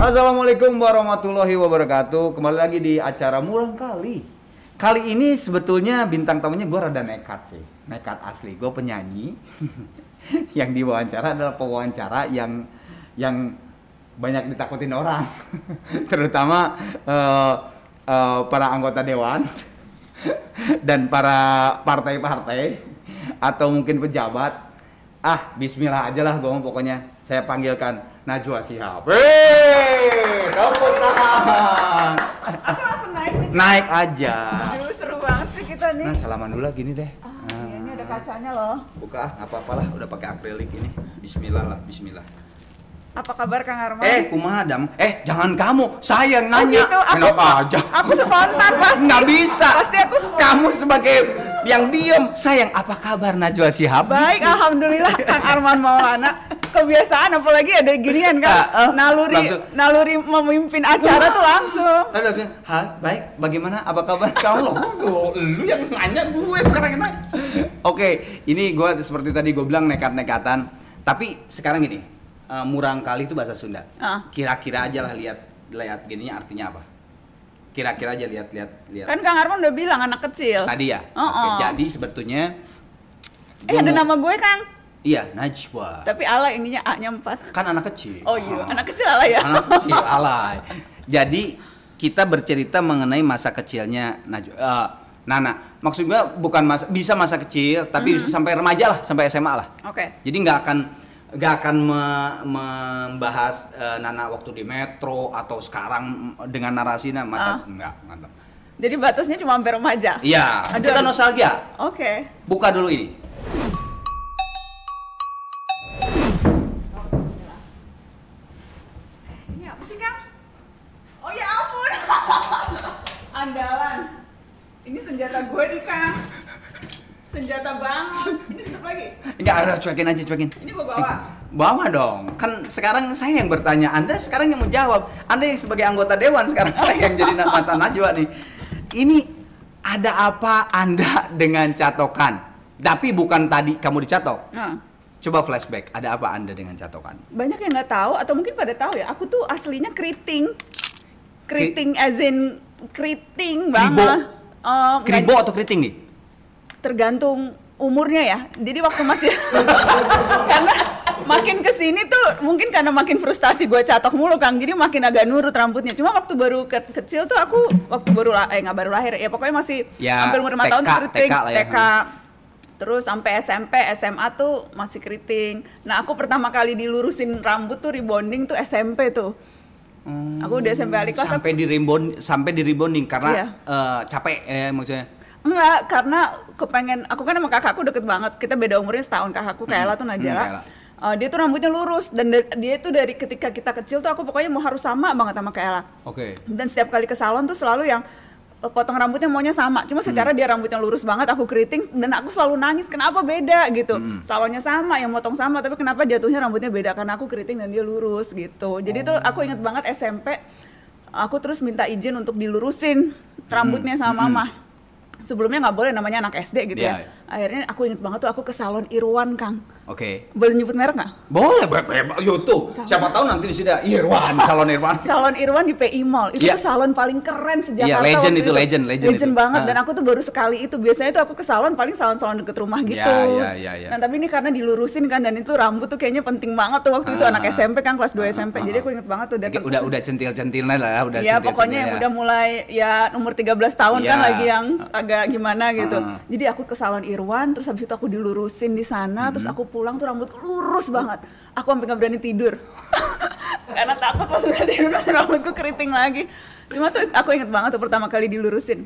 Assalamualaikum warahmatullahi wabarakatuh. Kembali lagi di acara Murang Kali. Kali ini sebetulnya bintang tamunya gue rada nekat sih, nekat asli. Gue penyanyi. yang diwawancara adalah pewawancara yang yang banyak ditakutin orang, terutama uh, uh, para anggota dewan dan para partai-partai atau mungkin pejabat. Ah, Bismillah aja lah gue pokoknya. Saya panggilkan Najwa Sihab. Hei, tepuk tangan. Aku langsung naik nih. Naik aja. Aduh, seru banget sih kita nih. Nah, salaman dulu lah gini deh. Ah, iya, ini ada kacanya loh. Buka, nggak apa-apalah, udah pakai akrilik ini. Bismillah lah, Bismillah. Apa kabar Kang Arman? Eh, kumadam. Eh, jangan kamu. Saya yang nanya. gitu, aku Enak sp- aja. aku spontan, pasti. Nggak bisa. Pasti aku- Kamu sebagai yang diem. Sayang, apa kabar Najwa Sihab? Baik, alhamdulillah Kang Arman Maulana. Kebiasaan apalagi ada ginian kan. Ah, ah, naluri langsung. naluri memimpin acara tuh langsung. Tadi langsung, Hai, baik, bagaimana, apa kabar? Kamu loh, lu yang nanya gue sekarang nanya. Oke, ini gue seperti tadi gue bilang nekat-nekatan. Tapi sekarang gini, eh, murang kali itu bahasa Sunda. Ah. Kira-kira aja lah lihat lihat gininya artinya apa? Kira-kira aja lihat-lihat lihat. Kan Kang Arman udah bilang anak kecil. Tadi ya. Oh, oh. jadi sebetulnya Eh ada mau- nama gue Kang. Iya, Najwa. Tapi ala ininya A-nya 4. Kan anak kecil. Oh iya, anak kecil ala ya. anak kecil alay. Jadi kita bercerita mengenai masa kecilnya Najwa. eh, Nana, maksud gue bukan masa bisa masa kecil, tapi bisa sampai remaja lah, sampai SMA lah. Oke. Jadi nggak akan nggak akan me- membahas eh, Nana waktu di metro atau sekarang dengan narasinya mata Ah. enggak mantap. Jadi batasnya cuma sampai remaja. Iya, kita harus- nostalgia. Oke. Buka dulu. Ini cuekin aja, cuekin. Ini gue bawa. Bawa dong. Kan sekarang saya yang bertanya, Anda sekarang yang menjawab. Anda yang sebagai anggota dewan sekarang saya yang jadi mata najwa nih. Ini ada apa Anda dengan catokan? Tapi bukan tadi kamu dicatok. Nah, Coba flashback, ada apa Anda dengan catokan? banyak yang nggak tahu atau mungkin pada tahu ya. Aku tuh aslinya keriting. Keriting as in keriting Kribo? banget. Eh, nggak- Kribo atau keriting nih? tergantung umurnya ya. Jadi waktu masih karena makin ke sini tuh mungkin karena makin frustasi gue catok mulu Kang. Jadi makin agak nurut rambutnya. Cuma waktu baru ke- kecil tuh aku waktu baru la- eh nggak baru lahir ya pokoknya masih Ya, hampir umur 5 tahun tuh keriting. TK lah ya. TK. Terus sampai SMP, SMA tuh masih keriting. Nah aku pertama kali dilurusin rambut tuh rebonding tuh SMP tuh. Aku udah SMP kelas sampai di rebond sampai di rebonding karena Iya. eh, capek eh, maksudnya. Enggak, karena kepengen aku kan sama kakakku deket banget. Kita beda umurnya setahun kakakku tuh Hmm, Najara. Kaela. Eh, dia tuh rambutnya lurus dan da- dia tuh dari ketika kita kecil tuh aku pokoknya mau harus sama banget sama Kaela. Oke. Dan setiap kali ke salon tuh selalu yang eh, potong rambutnya maunya sama. Cuma Hmm. secara dia rambutnya lurus banget, aku keriting dan aku selalu nangis kenapa beda gitu. Hmm. Salonnya sama, yang motong sama, tapi kenapa jatuhnya rambutnya beda karena aku keriting dan dia lurus gitu. Jadi tuh aku inget banget SMP aku terus minta izin untuk dilurusin rambutnya sama Hmm. Sebelumnya nggak boleh namanya anak SD gitu Iya. ya. Akhirnya aku inget banget tuh aku ke salon Irwan Kang. Oke. Boleh nyebut merek nggak? Boleh, bebek YouTube. Siapa tahu nanti di sini ada Irwan, salon Irwan. Salon Irwan di PI Mall. Itu Iya. tuh salon paling keren sejak Iya, legend itu, legend, legend itu. banget Ah. dan aku tuh baru sekali itu. Biasanya tuh aku ke salon paling salon-salon deket rumah gitu. Iya, iya, iya, iya. Nah, tapi ini karena dilurusin kan dan itu rambut tuh kayaknya penting banget tuh waktu itu Ah. anak SMP kan kelas 2 Ah, SMP. ah, Jadi ah. aku inget banget tuh datang udah udah centil-centilnya lah udah ya centil-centilnya pokoknya yang ya. udah mulai ya umur 13 tahun kan Iya. lagi yang agak gimana gitu. Ah. Jadi aku ke salon Irwan terus habis itu aku dilurusin di sana terus Hmm. aku pulang tuh rambutku lurus banget. Aku sampai nggak berani tidur. Karena takut pas udah tidur rambutku keriting lagi. Cuma tuh aku inget banget tuh pertama kali dilurusin.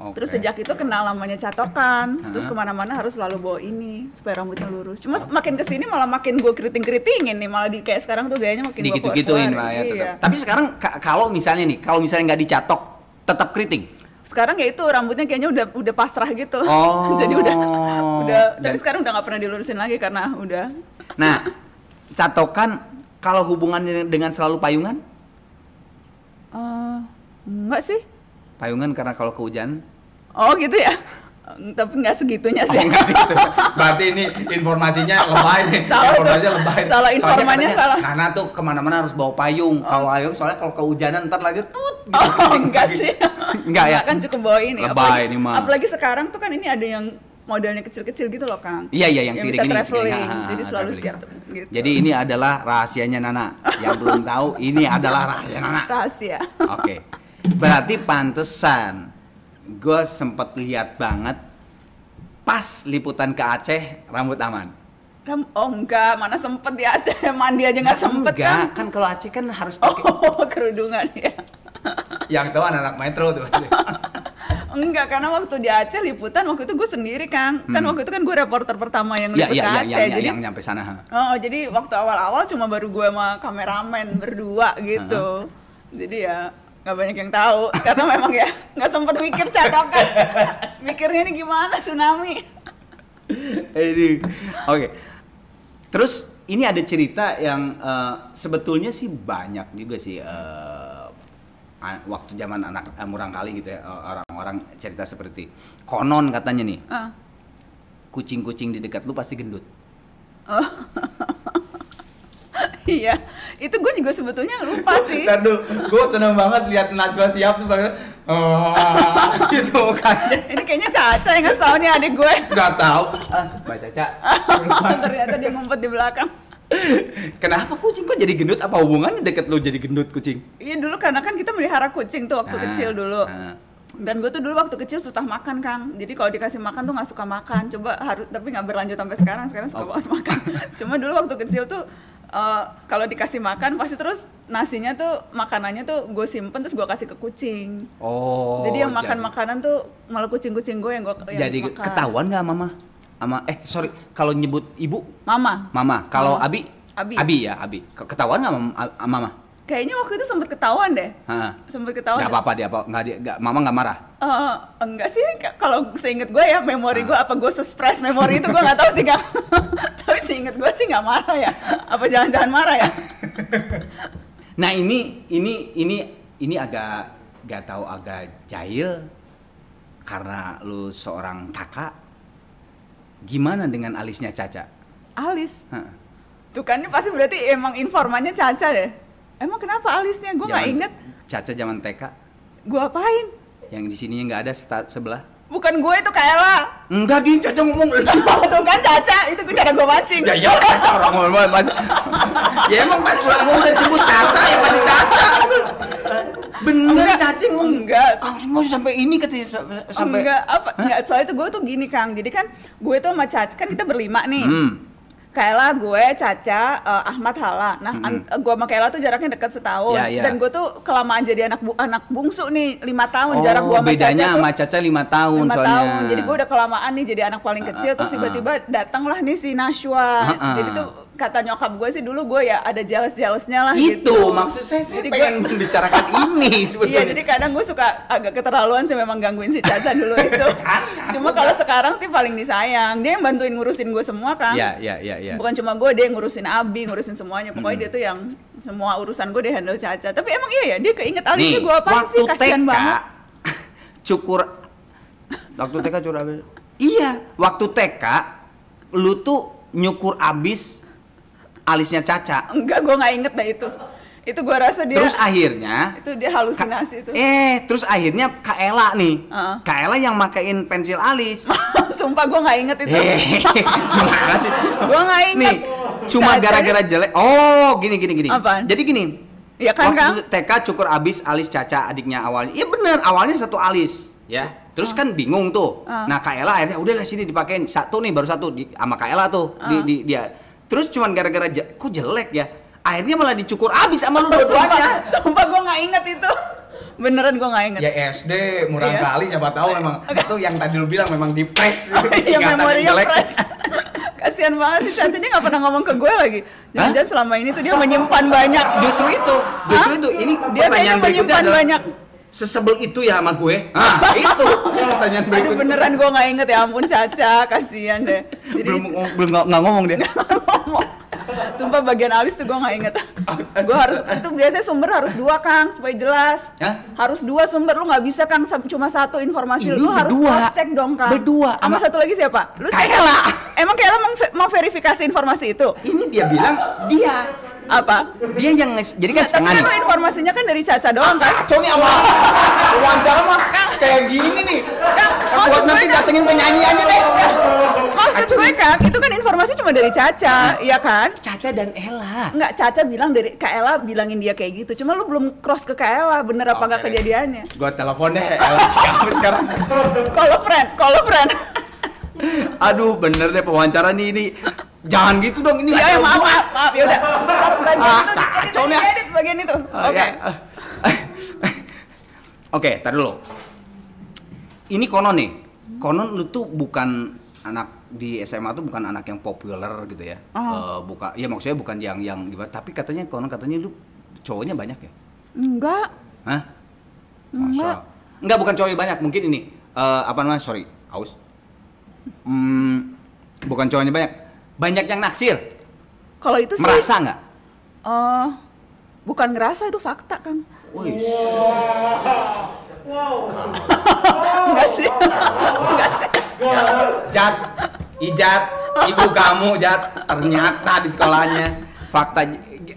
Oke. Terus sejak itu kenal namanya catokan. Terus ke mana-mana harus selalu bawa ini supaya rambutnya lurus. Cuma makin ke sini malah makin gue keriting-keritingin nih. Malah di kayak sekarang tuh gayanya makin gua Digitu-gituin keluar-keluarin. lah ya tetap. Iya. Tapi sekarang ka- kalau misalnya nih, kalau misalnya nggak dicatok, tetap keriting. Sekarang ya itu rambutnya kayaknya udah udah pasrah gitu. Oh. jadi udah udah tapi Dan- sekarang udah nggak pernah dilurusin lagi karena udah. Nah, catokan kalau hubungannya dengan selalu payungan, eh enggak sih. Payungan karena kalau kehujanan oh gitu ya Tapi nggak segitunya Oh, sih. enggak sih gitu. Berarti ini informasinya lebay nih. Salah tuh. informasinya lebay. Salah, Soalnya informannya katanya, salah. Nana tuh ke mana-mana harus bawa payung. Kalau payung soalnya kalau kehujanan ntar lagi tut. gitu. Oh, enggak sih. Enggak ya? kan cukup bawa ini. Lebay apalagi, ini mah. apalagi sekarang tuh kan ini ada yang modelnya kecil-kecil gitu loh, Kang. Iya iya yang, yang bisa ini. traveling. Ha, ha, jadi selalu traveling. siap gitu. Jadi ini adalah rahasianya Nana. Yang belum tahu ini adalah rahasia Nana. rahasia. Oke. Berarti pantesan gue sempet lihat banget pas liputan ke Aceh rambut aman. Ram, oh enggak, mana sempet di Aceh mandi aja nggak sempet Enggak, kan? kan kalau Aceh kan harus pakai Oh, kerudungan ya. yang tahu anak-anak metro tuh. Enggak, karena waktu di Aceh liputan waktu itu gue sendiri, Kang. Kan waktu itu kan gue reporter pertama yang liput iya ke iya Aceh. yang, jadi yang nyampe sana. ha. Oh, jadi waktu awal-awal cuma baru gue sama kameramen berdua gitu. Jadi ya nggak banyak yang tahu karena memang ya nggak sempet mikir catakan. Mikirnya ini gimana tsunami? Ini. Oke. Terus ini ada cerita yang eh, sebetulnya sih banyak juga sih eh, a- waktu zaman anak eh, murang kali gitu ya eh, orang-orang cerita seperti konon katanya nih Ah. kucing-kucing di dekat lu pasti gendut. Iya, itu gue juga sebetulnya lupa sih. Ntar dulu, gue seneng banget lihat Najwa siap tuh banget. Oh, gitu mukanya. Ini kayaknya Caca yang ngasih tau nih adik gue. Gak tahu. Ah, Mbak Caca. Ternyata dia ngumpet di belakang. Kenapa kucing kok jadi gendut? Apa hubungannya deket lu jadi gendut kucing? Iya dulu karena kan kita melihara kucing tuh waktu Ah, kecil dulu. ah. Dan gue tuh dulu waktu kecil susah makan kang. Jadi kalau dikasih makan tuh nggak suka makan. Coba harus tapi nggak berlanjut sampai sekarang. Sekarang suka Oh. banget makan. Cuma dulu waktu kecil tuh eh, kalau dikasih makan pasti terus nasinya tuh makanannya tuh gue simpen terus gue kasih ke kucing. Oh. jadi yang makan makanan tuh malah kucing-kucing gue yang gue yang Jadi makan. ketahuan nggak mama? Ama eh sorry kalau nyebut ibu Mama. mama. Kalau Mama. Abi Abi. ya Abi. Ke- Ketahuan nggak mama? Kayaknya waktu itu sempet ketahuan deh. Sempet ketahuan. Nggak apa-apa dia apa nggak dia nggak mama nggak marah. Eh, enggak sih, kalau seinget gue ya memori gue apa gue suppress memori itu gue nggak tahu sih kang. Tapi seinget gue sih nggak marah ya. Apa jangan-jangan marah ya? Nah ini ini ini ini agak nggak tahu agak jahil karena lu seorang kakak. Gimana dengan alisnya Caca? Alis. Hah. Tuh kan ini pasti berarti emang informannya Caca deh. Emang kenapa alisnya? Gue nggak inget. Caca zaman TK Gue apain? yang di sininya nggak ada sebelah. Bukan gue itu Kaela. Enggak dia Caca ngomong. Tuh kan Caca, itu gue cara gue mancing. ya ya Caca orang ngomong mas. ya emang pas udah mau udah jemput Caca ya pasti Caca. Bener Enggak. cacing ngomong. Enggak. Kang mau sampai ini katanya sa- sampai. Enggak, apa? Enggak, soalnya itu gue tuh gini Kang. Jadi kan gue tuh sama Caca, kan kita berlima nih. Hmm. Kaela, gue, Caca, eh, Ahmad, Hala. Nah, an- gue sama Kaela tuh jaraknya dekat setahun. Ya, ya. Dan gue tuh kelamaan jadi anak bu- anak bungsu nih, lima tahun. Oh, Jarak gue sama bedanya Caca sama Caca lima tahun lima soalnya. tahun. Jadi gue udah kelamaan nih jadi anak paling kecil. ah, terus ah. tiba-tiba datanglah nih si Nashwa. Ah, ah. Jadi tuh kata nyokap gue sih dulu gue ya ada jealous-jealousnya lah itu gitu. maksud saya saya Jadi pengen gue- membicarakan ini sebetulnya. Iya, jadi kadang gue suka agak keterlaluan sih memang gangguin si Caca dulu itu. Cuma kalau sekarang sih paling disayang. Dia yang bantuin ngurusin gue semua kan. Iya, iya, iya, iya. Bukan cuma gue, dia yang ngurusin Abi, ngurusin semuanya. Pokoknya dia tuh yang semua urusan gue dia handle Caca. Tapi emang iya ya, dia keinget alisnya gue apa sih? Kasihan banget. cukur waktu TK cukur abis. Iya, waktu TK lu tuh nyukur abis alisnya Caca. Enggak, gue nggak inget dah itu. Itu gue rasa dia Terus akhirnya itu dia halusinasi itu. eh terus akhirnya Kak Ela nih. Heeh. Kak Ela yang makain pensil alis. Sumpah gue nggak inget itu. Eh, gimana sih? Gue nggak inget. Nih, cuma Caca- gara-gara jelek. Oh, gini gini gini. Apaan? Jadi gini. Iya kan, Kang? Waktu TK cukur abis alis Caca adiknya awalnya. Iya bener, awalnya satu alis, ya. Terus kan bingung tuh. Ah. Nah, Kak Ela akhirnya udah lah sini dipakein satu nih baru satu di, sama Kak Ela tuh di, Ah. di dia. Terus cuman gara-gara je- kok jelek ya. Akhirnya malah dicukur abis sama lu dua-duanya. Sumpah, sumpah gue nggak inget itu. Beneran gue nggak inget. Ya SD murah Iya. kali siapa tahu memang itu yang tadi lu bilang memang di press. Iya memorinya fresh. Kasihan banget sih Caca dia nggak pernah ngomong ke gue lagi. Jangan-jangan selama ini tuh dia menyimpan banyak. Justru itu, justru Hah? itu. Ini Dia kayaknya pertanyaan menyimpan adalah, banyak. Sesebel itu ya sama gue. Ah, itu pertanyaan Aduh berikutnya. beneran gue nggak inget ya ampun Caca, kasihan deh. Jadi belum belum nggak nggak ngomong dia. ngomong. Sumpah bagian alis tuh gue nggak inget. gue harus itu biasanya sumber harus dua kang supaya jelas. Hah? Harus dua sumber lu nggak bisa kang cuma satu informasi Ini lu harus berdua. cross check dong kang. Berdua. Sama Ama- satu lagi siapa? Lu cek. Kaela. Emang Kaela mau, mau verifikasi informasi itu? Ini dia bilang dia Apa? dia yang jadi kan Nggak, tapi setengah kan informasinya kan dari Caca doang kan? Kacau nih sama wawancara mah kayak gini nih. Buat nanti kan- datengin penyanyi aja deh. Maksud gue kan, itu kan informasi cuma dari Caca, iya kan? Caca dan Ella. Enggak, Caca bilang dari Kak Ella bilangin dia kayak gitu. Cuma lu belum cross ke Kak Ella, bener apa nggak Oke. kejadiannya? Gua telepon deh Ella siapa sekarang. Call a friend, call a friend. Aduh bener deh pewawancara nih ini. Jangan gitu dong ini. Iya, ada maaf, maaf, maaf, yaudah. Bagian Ah, itu, edit, kacau edit, nih. edit bagian itu. Ah, Oke. ya. Oke, tar dulu. Ini konon nih. Konon lu tuh bukan anak di SMA tuh bukan anak yang populer gitu ya. Oh. Eh, buka, ya maksudnya bukan yang yang gimana. Tapi katanya konon katanya lu cowoknya banyak ya. Enggak. Hah? Enggak. Enggak bukan cowoknya banyak. Mungkin ini eh, apa namanya? Sorry, aus. Hmm, bukan cowoknya banyak. Banyak yang naksir. Kalau itu sih Merasa nggak? eh, bukan ngerasa itu fakta, Kang. Wih. Enggak sih. Enggak sih. Jat, Ijat, ibu kamu Jat, ternyata di sekolahnya fakta.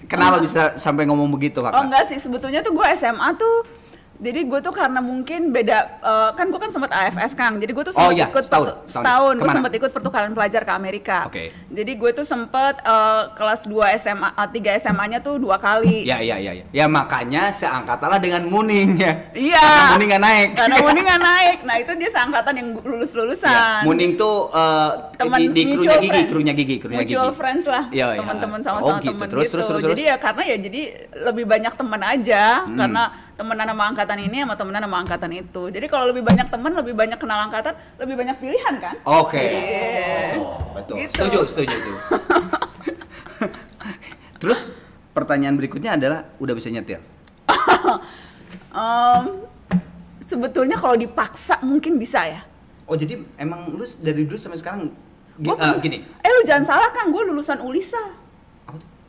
Kenapa bisa sampai ngomong begitu Oh fakta? enggak sih, sebetulnya tuh gue SMA tuh jadi gue tuh karena mungkin beda eh, kan gue kan sempat AFS Kang. Jadi gue tuh Oh sempat iya, ikut setahun, setahun. setahun gue sempat ikut pertukaran pelajar ke Amerika. Oke. Jadi gue tuh sempat eh, kelas 2 SMA eh, 3 SMA-nya tuh dua kali. Ya, ya, ya, ya. Ya makanya seangkatanlah dengan Muning ya. Iya. Karena Muning nggak naik. Karena Muning nggak naik. Nah, itu dia seangkatan yang lulus-lulusan. Ya, Muning tuh eh, teman di, di krunya gigi, friend. krunya gigi, krunya gigi. mutual friends lah Iya, iya. teman-teman Oh, sama-sama gitu. teman gitu terus, terus, terus. jadi ya karena ya jadi lebih banyak teman aja karena temenan sama angkatan ini sama temenan sama angkatan itu jadi kalau lebih banyak teman lebih banyak kenal angkatan lebih banyak pilihan kan Oke. Sih. Betul. Gitu. Setuju, setuju, setuju. Terus pertanyaan berikutnya adalah udah bisa nyetir? Em, sebetulnya kalau dipaksa mungkin bisa ya Oh jadi emang lu dari dulu sampai sekarang gi- Gua eh, pernah- gini? eh lu jangan salah kang gue lulusan Ulisa?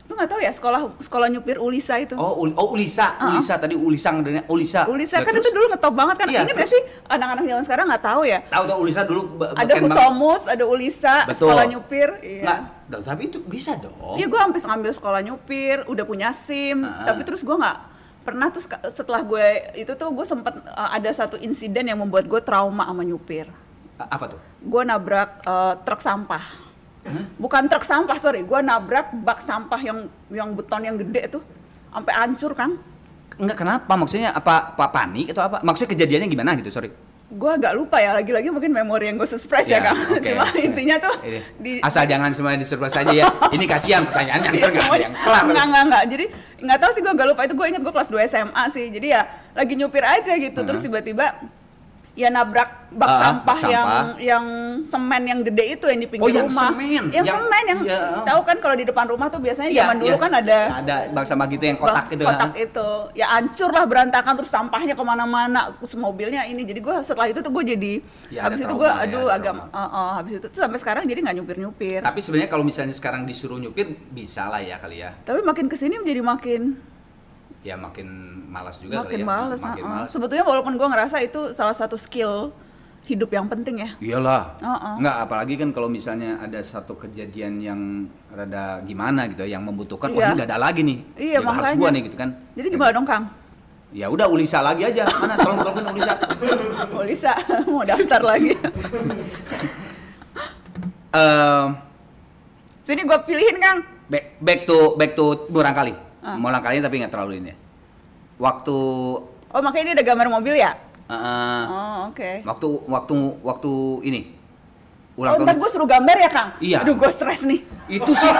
Lu nggak tahu ya sekolah sekolah nyupir Ulisa itu Oh, ul- oh Ulisa, Uh-uh. Ulisa tadi Ulisang dan Ulisa. Ulisa Lah, kan terus itu dulu ngetop banget kan Iya, inget terus? sih anak-anak zaman sekarang nggak tahu ya Tahu tahu Ulisa dulu ada. Hutomus, ada Ulisa, Betul. sekolah nyupir. Iya. Nggak, tapi itu bisa dong. Iya, gue sampai ngambil sekolah nyupir, udah punya SIM, Ah. tapi terus gue nggak pernah terus setelah gue itu tuh gue sempet uh, ada satu insiden yang membuat gue trauma sama nyupir. Apa tuh? Gue nabrak uh, truk sampah. Bukan truk sampah, sorry, gue nabrak bak sampah yang yang beton yang gede tuh, sampai hancur kan. Enggak kenapa? Maksudnya apa, apa panik atau apa? Maksudnya kejadiannya gimana gitu? Sorry. Gue agak lupa ya, lagi-lagi mungkin memori yang gue surprise ya, Ya, kan. oke. Cuma intinya tuh Ini. di, Asal jangan semuanya disurprise aja ya. Ini kasihan pertanyaannya Iya, semuanya. yang kelar. Enggak, enggak, enggak. Jadi nggak tahu sih gue gak lupa itu gue inget gue kelas 2 SMA sih. Jadi ya lagi nyupir aja gitu. Terus tiba-tiba ya nabrak bak Ah, sampah bak yang sampah. yang semen yang gede itu yang di pinggir Oh, yang rumah. semen. Yang, Yang- semen yang ya. tahu kan kalau di depan rumah tuh biasanya Iya, zaman dulu iya. kan ada ada bak sama gitu yang kotak bak- itu. kotak ha? itu ya hancur lah berantakan terus sampahnya ke mana-mana terus mobilnya ini jadi gue setelah itu tuh gue jadi Ya, habis itu gue ya, aduh ada agak uh, uh, habis itu tuh sampai sekarang jadi nggak nyupir nyupir Tapi sebenarnya kalau misalnya sekarang disuruh nyupir bisa lah ya kali ya. tapi makin ke sini jadi makin Ya makin malas juga makin kali ya. males, Makin uh-uh. malas. sebetulnya walaupun gue ngerasa itu salah satu skill hidup yang penting ya Iyalah. Uh-uh. Enggak, apalagi kan kalau misalnya ada satu kejadian yang rada gimana gitu yang membutuhkan, wah Iya. ini nggak ada lagi nih. Iya, Juga harus gua nih gitu kan. jadi gimana dong kang Ya udah Ulisa lagi aja. Mana tolong tolongin Ulisa. mau bisa mau daftar lagi Ehm, sini gue pilihin kang back, back to back to murang kali. Murang kali tapi nggak terlalu ini. ya. Waktu oh makanya ini ada gambar mobil ya eh, oh oke waktu waktu waktu ini Oh, ulang ntar tahun gue suruh gambar ya, Kang? Iya. Aduh, gue stres nih. itu sih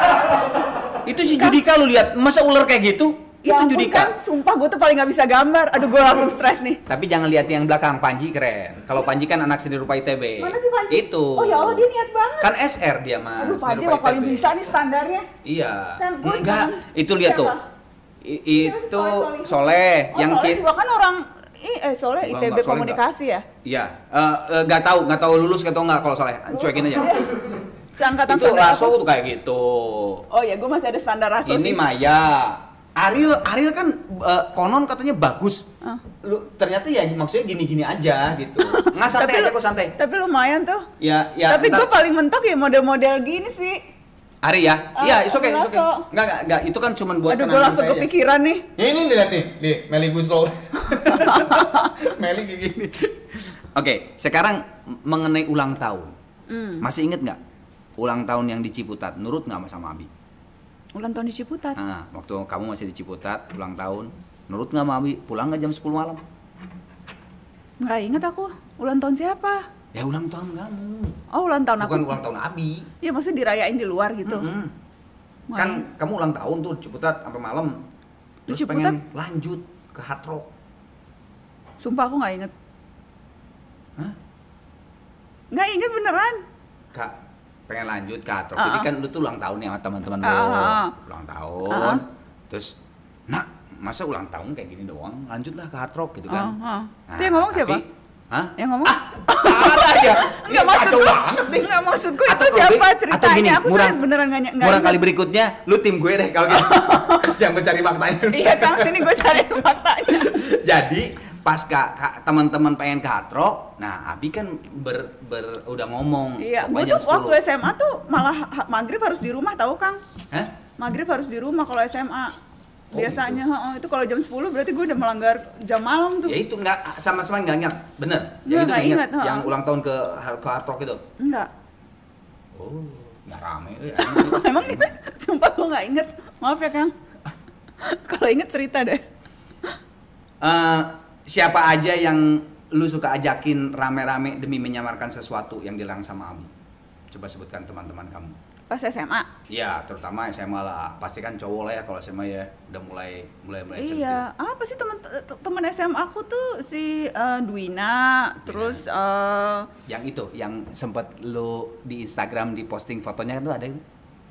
itu si Judika lu lihat masa ular kayak gitu Ya itu Judika Kang, sumpah gue tuh paling gak bisa gambar. Aduh, gue langsung stres nih. tapi jangan lihat yang belakang Panji keren kalau Panji kan anak seni rupa ITB Mana sih Panji? itu Oh ya Allah, dia niat banget. kan SR dia mas Aduh, Panji mah paling bisa nih standarnya. iya Kan, gua enggak itu lihat tuh? I- Siapa sih itu Soleh, Soleh? Soleh Oh, yang Soleh juga kan orang eh Soleh Enggak, ITB enggak, Soleh komunikasi ya? Iya, eh, eh, nggak tahu, nggak tahu lulus atau nggak kalau Soleh, cuekin aja. Seangkatan itu Raso tuh kayak gitu. Oh ya, gue masih ada standar raso Ini sih. Maya. Ariel, Ariel kan eh, konon katanya bagus. Ah. Lu ternyata ya maksudnya gini-gini aja gitu. Nggak santai aja kok santai. Tapi lumayan tuh. Ya, ya. Tapi gue paling mentok ya model-model gini sih. Ari ya? Ah, Iya, itu oke. Enggak, enggak, enggak, itu kan cuman buat Aduh, gue langsung aja. kepikiran nih. Ini lihat nih, nih Meli Guslow. Meli kayak gini. Oke, sekarang mengenai ulang tahun. Hmm. Masih inget nggak ulang tahun yang di Ciputat? Nurut nggak sama Abi? Ulang tahun di Ciputat. Nah, waktu kamu masih di Ciputat, ulang tahun, nurut nggak sama Abi? Pulang nggak jam 10 malam? Nggak inget aku. Ulang tahun siapa? Ya ulang tahun kamu. Oh, ulang tahun Bukan aku. ulang tahun Abi. Ya maksudnya dirayain di luar gitu. Mm-mm. Nggak Kan kamu ulang tahun tuh Ciputat sampai malam. Terus Ciputat? pengen lanjut ke Hard Rock. Sumpah aku nggak inget. Hah? Nggak inget beneran. Kak, pengen lanjut ke Hard Rock. Ah, Jadi ah. kan lu tuh ulang tahun ya sama teman-teman lu. Ah, ah, ah. Ulang tahun. Ah, ah. Terus, nak, masa ulang tahun kayak gini doang? Lanjutlah ke Hard Rock gitu kan. Ah, ah. Nah, Itu yang ngomong siapa? tapi- Hah? Yang ngomong? Ada aja. Enggak maksud gua. banget nih. Enggak maksud Atau itu siapa atau ceritanya. gini, Aku murang, beneran nggak ny- nggak Murang kali berikutnya, lu tim gue deh kalau gitu. Yang mencari faktanya. Iya, Kang, sini gue cari faktanya. Jadi pas kak, teman-teman pengen ke Hard Rock, nah Abi kan ber, ber udah ngomong. Iya, gue tuh waktu 10. SMA tuh malah maghrib harus di rumah tahu Kang. Hah? Maghrib harus di rumah kalau SMA. Oh, Biasanya heeh, itu kalau jam 10 berarti gue udah melanggar jam malam tuh. Ya itu nggak sama-sama nggak ingat, bener. Ya itu nggak nggak ingat. ingat. Yang ulang tahun ke ke Hard Rock itu. Enggak. Oh, nggak rame. eh. Emang itu sumpah gue nggak inget. Maaf ya Kang. kalau inget cerita deh. Eh, siapa aja yang lu suka ajakin rame-rame demi menyamarkan sesuatu yang dilarang sama Abi? Coba sebutkan teman-teman kamu. Pas SMA. Ya, terutama SMA lah. Pasti kan cowok lah ya kalau SMA ya udah mulai mulai mulai centil. Iya, apa sih teman teman SMA aku tuh si eh, Dwina, terus eh, Yang itu, yang sempat lu di Instagram di posting fotonya kan tuh ada itu?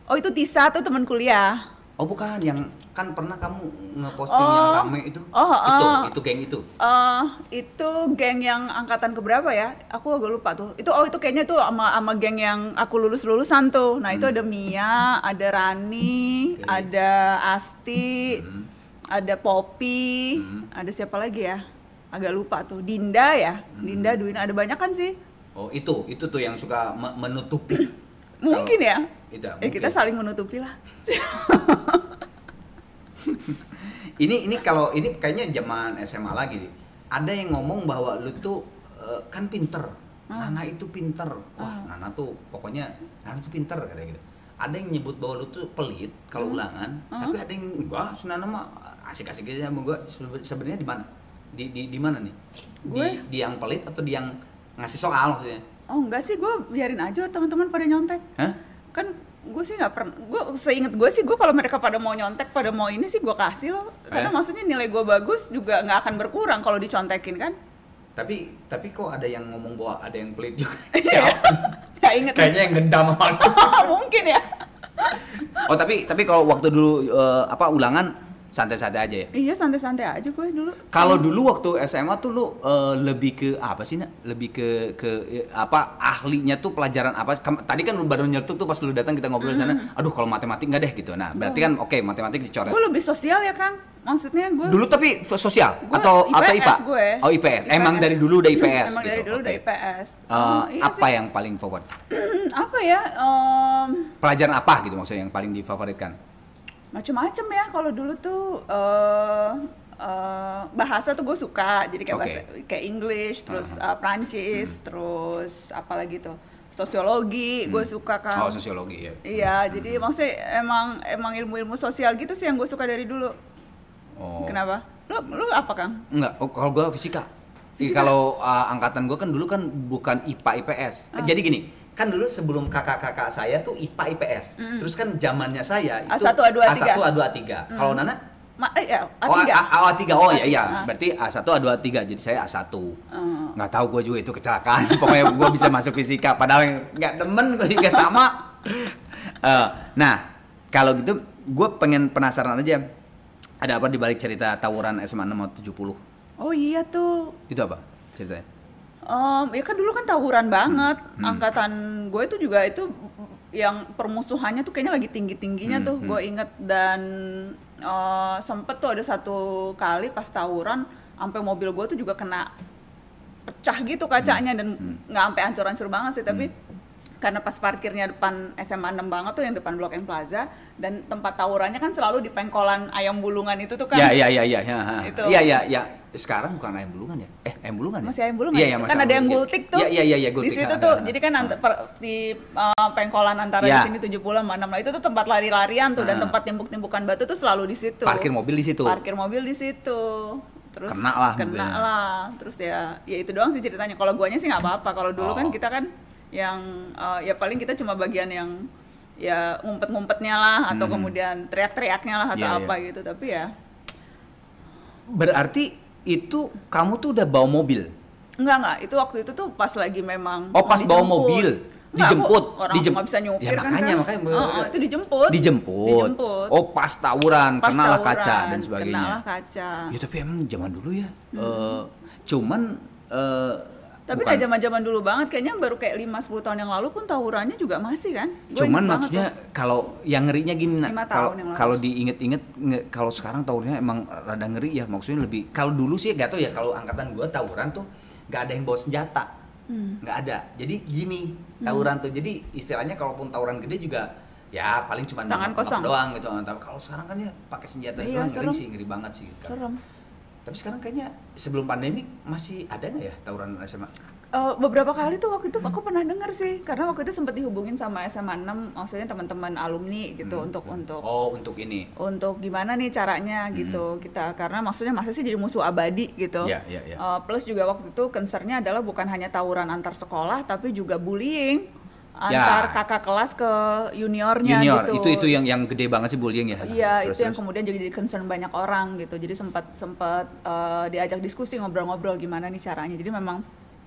oh itu Tisa tuh teman kuliah. Oh bukan, yang kan pernah kamu ngeposting yang Oh. rame itu. Oh, itu, oh. itu geng itu. eh itu geng yang angkatan keberapa ya? Aku agak lupa tuh. Itu oh itu kayaknya tuh sama sama geng yang aku lulus lulusan tuh. Nah itu ada Mia, ada Rani, Oke. ada Asti, Hmm. ada Poppy, Hmm. ada siapa lagi ya? Agak lupa tuh. Dinda ya, Hmm. Dinda, Dwina ada banyak kan sih? Oh itu, itu tuh yang suka me- menutupi. Mungkin ya. Tidak, Eh kita mungkin. saling menutupi lah. ini ini kalau ini kayaknya zaman SMA lagi nih. Ada yang ngomong bahwa lu tuh eh, kan pinter. Ah. Nana itu pinter. Wah, Nana tuh pokoknya Nana tuh pinter katanya gitu. Ada yang nyebut bahwa lu tuh pelit kalau ulangan, Ah. tapi ada yang enggak, si Nana mah asik-asik aja sama gua. Sebe- Sebenarnya di mana? Di di di mana nih? Di Gue? di yang pelit atau di yang ngasih soal maksudnya? Oh enggak sih, gue biarin aja teman-teman pada nyontek. Hah? Kan gue sih nggak pernah, gue seinget gue sih gue kalau mereka pada mau nyontek, pada mau ini sih gue kasih loh. Karena Eh? maksudnya nilai gue bagus juga nggak akan berkurang kalau dicontekin kan. Tapi tapi kok ada yang ngomong bahwa ada yang pelit juga? Gak inget. Kayaknya yang dendam. Mungkin ya. Oh tapi tapi kalau waktu dulu eh, apa ulangan santai-santai aja ya. Iya santai-santai aja gue dulu. Kalau dulu waktu SMA tuh lu eh, lebih ke apa sih nak? Lebih ke ke eh, apa ahlinya tuh pelajaran apa? Kem- tadi kan lu baru nyertu tuh pas lu datang kita ngobrol di sana. Aduh kalau matematik nggak deh gitu. Nah berarti kan oke matematik dicoret. gue lebih sosial ya Kang. Maksudnya gue Dulu tapi sosial Gue atau atau IPS IPA? gue. Oh IPS. Emang IPS. dari dulu udah IPS. Emang gitu. dari dulu udah IPS. Eh, Oh, iya apa sih. yang paling favorit? apa ya? em, Pelajaran apa gitu maksudnya yang paling difavoritkan? Macem-macem ya kalau dulu tuh eh eh, bahasa tuh gue suka jadi kayak Oke. bahasa kayak English terus eh, Prancis terus apa lagi tuh sosiologi gue suka kan Oh sosiologi ya. iya jadi maksudnya emang emang ilmu-ilmu sosial gitu sih yang gue suka dari dulu Oh. kenapa lu lu apa kang Enggak, oh, kalau gua fisika. Fisika? Kalau uh, angkatan gua kan dulu kan bukan IPA IPS. Ah. Jadi gini, kan dulu sebelum kakak-kakak saya tuh IPA IPS. Terus kan zamannya saya itu A1, A2, A3. A1 A2 A3. Kalau Nana Ma eh, ya, Oh, A3 A, A, A3. Oh ya iya, Ah. berarti A1 A2 A3. Jadi saya A1. Oh. Nggak tahu gua juga itu kecelakaan. Pokoknya gua bisa masuk fisika padahal nggak demen gua juga sama. Eh, nah, kalau gitu gua pengen penasaran aja. Ada apa di balik cerita tawuran SMA 670? oh iya tuh Itu apa ceritanya? Em, ya kan dulu kan tawuran banget. Hmm. Angkatan gue itu juga itu yang permusuhannya tuh kayaknya lagi tinggi tingginya Hmm, tuh gue inget dan eh, sempet tuh ada satu kali pas tawuran sampai mobil gue tuh juga kena pecah gitu kacanya dan nggak sampai hancur-hancur banget sih tapi karena pas parkirnya depan SMA 6 banget tuh yang depan Blok M Plaza dan tempat tawurannya kan selalu di pengkolan ayam bulungan itu tuh kan Ya, ya, ya, ya, ya. ha. Itu. Iya, iya, iya. Sekarang bukan ayam bulungan ya? Eh, ayam bulungan ya? masih ayam bulungan Iya, itu iya, kan ada yang gultik tuh Iya, iya, iya, iya, di gultik. situ tuh jadi kan di uh, pengkolan antara Ya. di sini 70 sama 6 nah itu tuh tempat lari-larian tuh dan tempat timbuk-timbukan batu tuh selalu di situ Parkir mobil di situ. parkir mobil di situ terus Kena lah kena mobilnya. lah terus ya ya itu doang sih ceritanya kalau guanya sih nggak apa-apa kalau dulu kan Oh. kita kan yang uh, ya paling kita cuma bagian yang ya ngumpet-ngumpetnya lah atau Hmm. kemudian teriak-teriaknya lah atau Iya, apa gitu tapi ya Berarti itu kamu tuh udah bawa mobil? enggak enggak itu waktu itu tuh pas lagi memang Oh, pas bawa dijemput. mobil? Enggak, Dijemput? aku orang Dijem- nggak bisa nyupir Ya, kan makanya, kan. makanya. Oh, oh, itu dijemput Dijemput. dijemput Oh, pas tawuran, Pas kenalah tawuran, kaca dan sebagainya. kenalah kaca Ya tapi emang zaman dulu ya. eh, cuman eh, tapi kayak zaman zaman dulu banget kayaknya baru kayak 5-10 tahun yang lalu pun tawurannya juga masih kan? Gua Cuman maksudnya kalau yang ngerinya gini kalau kalau diinget-inget nge- kalau sekarang tawurannya emang rada ngeri ya maksudnya lebih kalau dulu sih gak tau ya kalau angkatan gua tawuran tuh gak ada yang bawa senjata. Hmm. nggak ada. Jadi gini tawuran tuh jadi istilahnya kalaupun tawuran gede juga ya paling cuma Tangan kosong. doang gitu tapi kalau sekarang kan ya pakai senjata Iya, doang ngeri serem. sih ngeri banget sih gitu kan. Tapi sekarang kayaknya sebelum pandemi masih ada nggak ya tawuran SMA Eh, beberapa kali tuh waktu itu aku pernah dengar sih. Karena waktu itu sempat dihubungin sama SMA 6 maksudnya teman-teman alumni gitu Hmm, untuk hmm. untuk oh untuk ini. untuk gimana nih caranya gitu. Kita karena maksudnya masa sih jadi musuh abadi gitu. Iya, iya, iya. Eh, plus juga waktu itu concernnya adalah bukan hanya tawuran antar sekolah tapi juga bullying antar kakak kelas ke juniornya Ya. junior gitu itu itu yang yang gede banget sih bullying ya Iya, Terus, itu yang terus. kemudian jadi concern banyak orang gitu. Jadi sempat sempat eh, diajak diskusi ngobrol-ngobrol gimana nih caranya. Jadi memang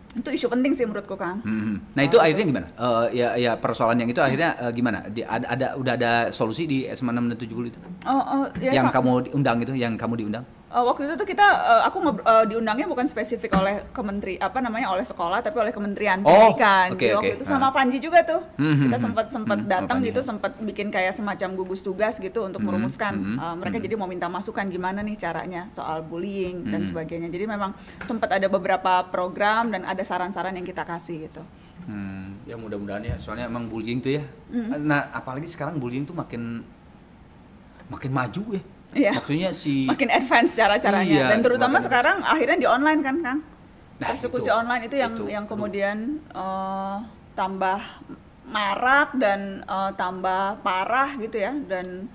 itu isu penting sih menurutku Kang. Hmm. Nah itu akhirnya gimana? Eh, ya ya persoalan yang itu akhirnya eh, gimana? Di, ada, ada udah ada solusi di SMA 6 dan 70 itu? Oh, oh ya yang sa- kamu diundang itu, yang kamu diundang? Eh, waktu itu tuh kita eh, aku eh, diundangnya bukan spesifik oleh kementeri apa namanya oleh sekolah tapi oleh Kementerian Oh, Pendidikan. Jadi waktu oke. itu sama Ah. Panji juga tuh. Hmm, hmm, kita hmm. sempat sempat Hmm, datang gitu, sempat bikin kayak semacam gugus tugas gitu untuk Hmm, merumuskan. hmm, Eh, mereka hmm. jadi mau minta masukan gimana nih caranya soal bullying dan Hmm. sebagainya. Jadi memang sempat ada beberapa program dan ada saran-saran yang kita kasih gitu. Hmm, ya mudah-mudahan ya, soalnya emang bullying tuh ya. Nah apalagi sekarang bullying tuh makin makin maju ya. Iya. Maksudnya si Makin advance cara-caranya Iya, dan terutama makin- sekarang akhirnya di online kan, Kang. Nah, Persekusi itu, online itu yang itu. yang kemudian eh, tambah marak dan eh, tambah parah gitu ya dan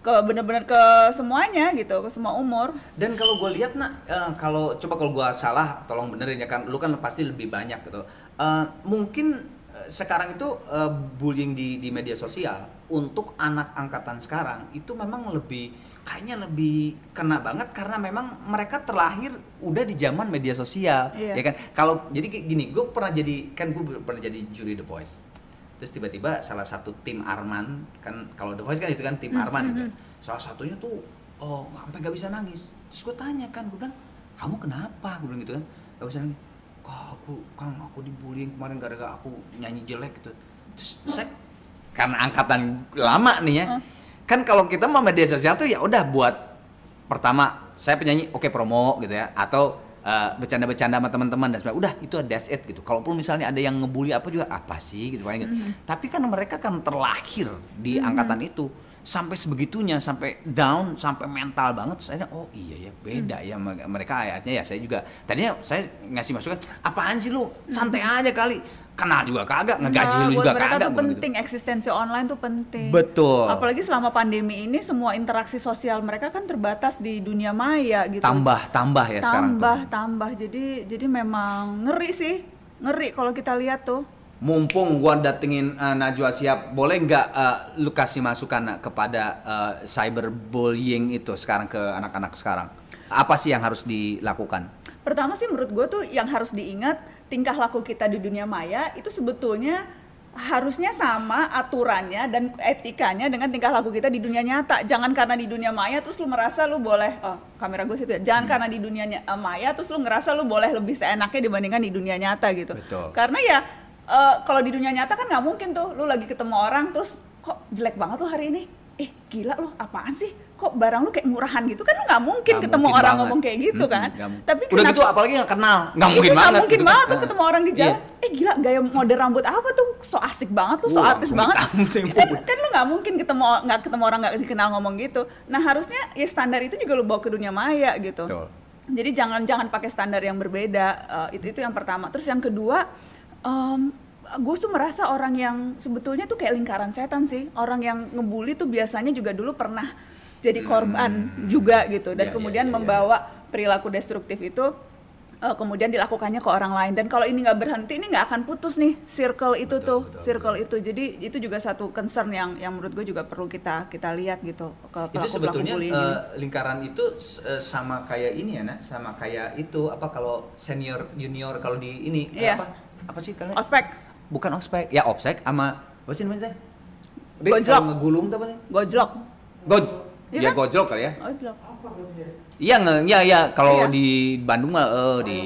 ke bener-bener ke semuanya gitu ke semua umur Dan kalau gue lihat nak, eh, kalau coba kalau gue salah, tolong benerin ya kan. Lu kan pasti lebih banyak gitu. Eh, mungkin sekarang itu eh, bullying di di media sosial untuk anak angkatan sekarang itu memang lebih kayaknya lebih kena banget karena memang mereka terlahir udah di zaman media sosial, Iya. ya kan. Kalau jadi gini, gue pernah jadi kan gue pernah jadi juri The Voice. Terus tiba-tiba salah satu tim Arman kan kalau The Voice kan itu kan tim Arman gitu. Salah satunya tuh oh sampai gak bisa nangis. Terus gue tanya kan, gue bilang kamu kenapa? Gue bilang gitu kan. Gak bisa nangis. Kok aku kan aku dibullying kemarin gara-gara aku nyanyi jelek gitu. Terus saya karena angkatan lama nih ya. Kan kalau kita mau media sosial tuh ya udah buat pertama saya penyanyi oke promo gitu ya. Atau eh, bercanda-bercanda sama teman-teman dan sebagainya. Udah itu that's it gitu. Kalaupun misalnya ada yang ngebully apa juga apa sih gitu paling gitu. tapi kan mereka kan terlahir di angkatan itu. Sampai sebegitunya sampai down sampai mental banget saya oh iya ya beda ya me- mereka ayatnya ya saya juga tadinya saya ngasih masukan apaan sih lu? Santai aja kali kenal juga kagak ngegaji Nah, lu juga mereka kagak tuh gitu. penting eksistensi online tuh penting Betul. apalagi selama pandemi ini semua interaksi sosial mereka kan terbatas di dunia maya gitu tambah tambah ya sekarang tuh. tambah tambah jadi jadi memang ngeri sih ngeri kalau kita lihat tuh Mumpung gua datengin uh, Najwa siap, boleh nggak uh, lu kasih masukan kepada uh, cyberbullying itu sekarang ke anak-anak sekarang? Apa sih yang harus dilakukan? pertama sih menurut gue tuh yang harus diingat tingkah laku kita di dunia maya itu sebetulnya harusnya sama aturannya dan etikanya dengan tingkah laku kita di dunia nyata. Jangan karena di dunia maya terus lu merasa lu boleh oh kamera gue situ ya. Jangan karena di dunia eh, maya terus lu ngerasa lu boleh lebih seenaknya dibandingkan di dunia nyata gitu. Betul. karena ya eh, kalau di dunia nyata kan nggak mungkin tuh lu lagi ketemu orang terus kok jelek banget lo hari ini? Eh gila lo apaan sih kok barang lu kayak murahan gitu? Kan lu nggak mungkin Nggak ketemu mungkin orang banget. ngomong kayak gitu Mm-mm, kan? mungkin. tapi udah kenapa- gitu apalagi nggak kenal. Nggak mungkin banget mungkin gitu. banget kan. tuh ketemu orang di Iya. jalan eh gila gaya model rambut apa tuh? So asik banget lu so Wah, artis banget. kan, kan lu nggak mungkin ketemu nggak ketemu orang nggak dikenal ngomong gitu. Nah harusnya ya standar itu juga lu bawa ke dunia maya gitu. Betul. jadi jangan jangan pakai standar yang berbeda. Eh, itu itu yang pertama. Terus yang kedua gue tuh merasa orang yang sebetulnya tuh kayak lingkaran setan sih. Orang yang ngebully tuh biasanya juga dulu pernah jadi korban juga gitu. Dan Iya, iya, kemudian iya, iya. membawa perilaku destruktif itu eh, kemudian dilakukannya ke orang lain. Dan kalau ini nggak berhenti ini nggak akan putus nih circle itu Betul, tuh betul, circle itu. Jadi itu juga satu concern yang yang menurut gue juga perlu kita kita lihat gitu ke pelaku itu sebetulnya eh, lingkaran itu eh, sama kayak ini ya nak? Sama kayak itu apa kalau senior junior kalau di ini eh, Iya. apa? Apa sih kalian? Ospek. Bukan ospek. Ya opsek sama apa sih namanya teh? Gojlok. Kalau ngegulung tuh apa sih? Gojlok. Goj Iya ya kan? gojlok kali ya gojlok iya nge ya ya kalau Iya. di Bandung mah eh, di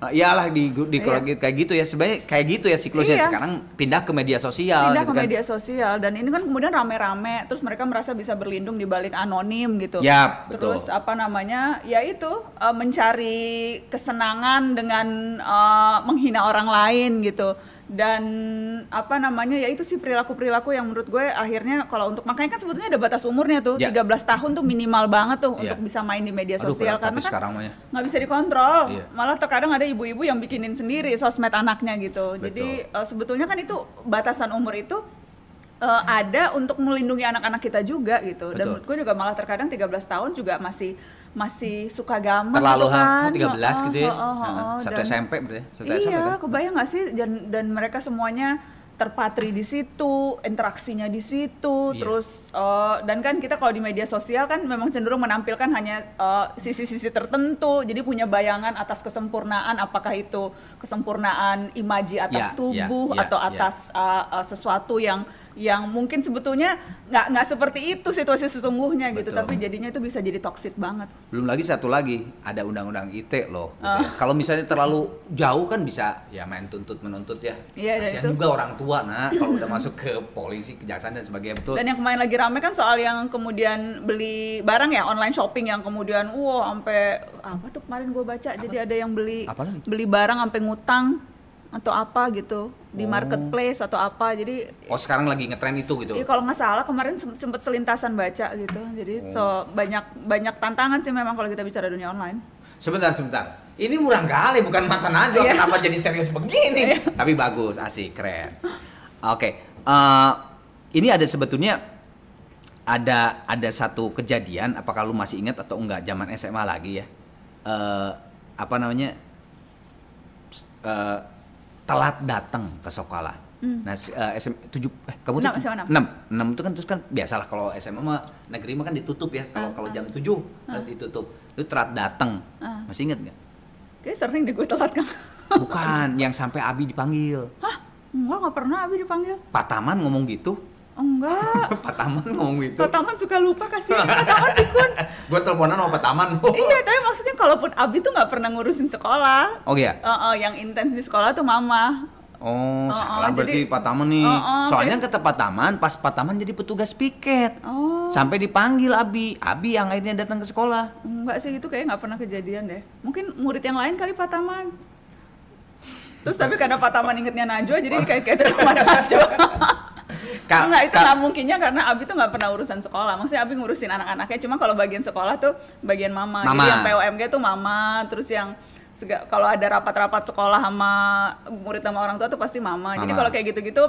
Ah, iyalah di di Iya. kalau gitu- kayak gitu ya sebenarnya kayak gitu ya siklusnya Iya. sekarang pindah ke media sosial pindah gitu ke kan. media sosial dan ini kan kemudian rame-rame terus mereka merasa bisa berlindung di balik anonim gitu. Yap, betul. Terus apa namanya? Ya itu eh, mencari kesenangan dengan eh, menghina orang lain gitu. Dan apa namanya? Ya itu sih perilaku-perilaku yang menurut gue akhirnya kalau untuk makanya kan sebetulnya ada batas umurnya tuh. Ya. 13 tahun tuh minimal banget tuh Ya. untuk bisa main di media Aduh, sosial tapi karena kan ya. nggak bisa dikontrol Iya. malah terkadang ada ibu-ibu yang bikinin sendiri sosmed anaknya gitu jadi eh, sebetulnya kan itu batasan umur itu eh, ada untuk melindungi anak-anak kita juga gitu dan Betul. menurut gue juga malah terkadang 13 tahun juga masih masih suka gampang terlalu gitu kan ha, 13 gitu ya. Oh, oh, oh, oh, satu dan- SMP berarti ya? Satu SMP iya kan? kebayang nggak sih dan dan mereka semuanya terpatri di situ, interaksinya di situ, Iya. terus eh, dan kan kita kalau di media sosial kan memang cenderung menampilkan hanya eh, sisi-sisi tertentu, jadi punya bayangan atas kesempurnaan, apakah itu kesempurnaan imaji atas Iya, tubuh iya, iya, atau iya. atas eh, eh, sesuatu yang yang mungkin sebetulnya nggak nggak seperti itu situasi sesungguhnya gitu, Betul. tapi jadinya itu bisa jadi toxic banget. belum lagi satu lagi ada undang-undang ITE loh gitu Ah. ya. kalau misalnya terlalu jauh kan bisa ya main tuntut menuntut ya Iya, dan kasihan juga orang tua nah kalau udah masuk ke polisi kejaksaan dan sebagainya betul. Dan yang kemarin lagi rame kan soal yang kemudian beli barang ya online shopping yang kemudian wow sampai apa tuh kemarin gue baca jadi ada yang beli Apa lagi? beli barang sampai ngutang atau apa gitu di marketplace atau apa jadi oh sekarang lagi ngetren itu gitu? Iya kalau nggak salah kemarin sem- sempet selintasan baca gitu jadi so banyak banyak tantangan sih memang kalau kita bicara dunia online. Sebentar, sebentar. Ini murah kali, bukan mata najwa. Iya. Kenapa jadi serius begini? Tapi bagus, asik, keren. Oke, eh, ini ada sebetulnya ada ada satu kejadian. Apakah lu masih ingat atau enggak? Zaman SMA lagi ya. Eh, apa namanya? Eh, telat datang ke sekolah. Nah, si- eh, SM tujuh eh kamu Hmm. Enam, tuh SMA enam. enam enam itu kan terus kan biasalah kalau SMA mah negeri mah kan ditutup ya kalau Ah, kalau ah. jam 7 ditutup lu telat datang Ah. masih inget nggak kayak sering di gue telat kan bukan yang sampai Abi dipanggil. Hah? Enggak nggak pernah Abi dipanggil. Pak Taman ngomong gitu? Enggak. Pak Taman ngomong gitu? Pak Taman suka lupa kasih Pak Taman pikun. Gue teleponan sama Pak Taman. Iya tapi maksudnya kalaupun Abi tuh nggak pernah ngurusin sekolah. Oh iya? Eh, eh, yang intens di sekolah tuh mama oh Oh, salah oh, berarti jadi- Pak Taman nih. Oh, oh, soalnya kayak- kata Pak Taman pas Pak Taman jadi petugas piket. Oh. Sampai dipanggil Abi. Abi yang akhirnya datang ke sekolah. Enggak sih itu kayak nggak pernah kejadian deh. Mungkin murid yang lain kali Pak Taman. Terus tapi karena Pak Taman ingetnya Najwa jadi kayak kayak sama Najwa. Ka- Enggak, itu nggak mungkinnya karena Abi tuh nggak pernah urusan sekolah. Maksudnya Abi ngurusin anak-anaknya, cuma kalau bagian sekolah tuh bagian mama. Mama. Jadi yang POMG tuh mama, terus yang sega- kalau ada rapat-rapat sekolah sama murid sama orang tua tuh pasti mama. Jadi Mama. kalau kayak gitu-gitu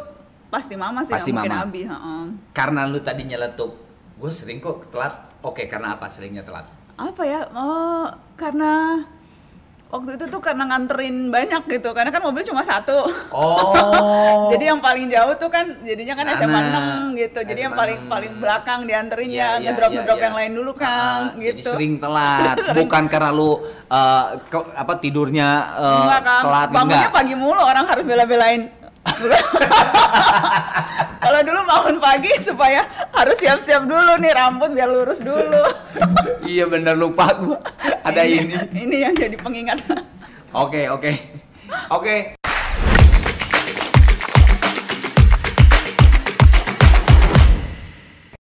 pasti mama sih, Pasti mungkin mama. Abi. heeh. karena lu tadi nyeletuk gue sering kok telat oke karena apa seringnya telat Apa ya? Oh, karena waktu itu tuh karena nganterin banyak gitu. Karena kan mobil cuma satu. oh Jadi yang paling jauh tuh kan jadinya kan SMA Anak. 6 gitu. Jadi yang SMA paling 6. paling belakang dianterinnya iya, ngedrop iya, ngedrop iya. yang lain dulu Ah, kan ah, gitu. Jadi sering telat, bukan karena lu eh, ke- apa tidurnya eh, Enggak kan, telat bangunnya enggak. pagi mulu orang harus bela-belain. Kalau dulu bangun pagi supaya harus siap-siap dulu nih rambut biar lurus dulu. iya bener lupa gua. Ada ini. Ini yang jadi pengingat. Oke, oke. Oke.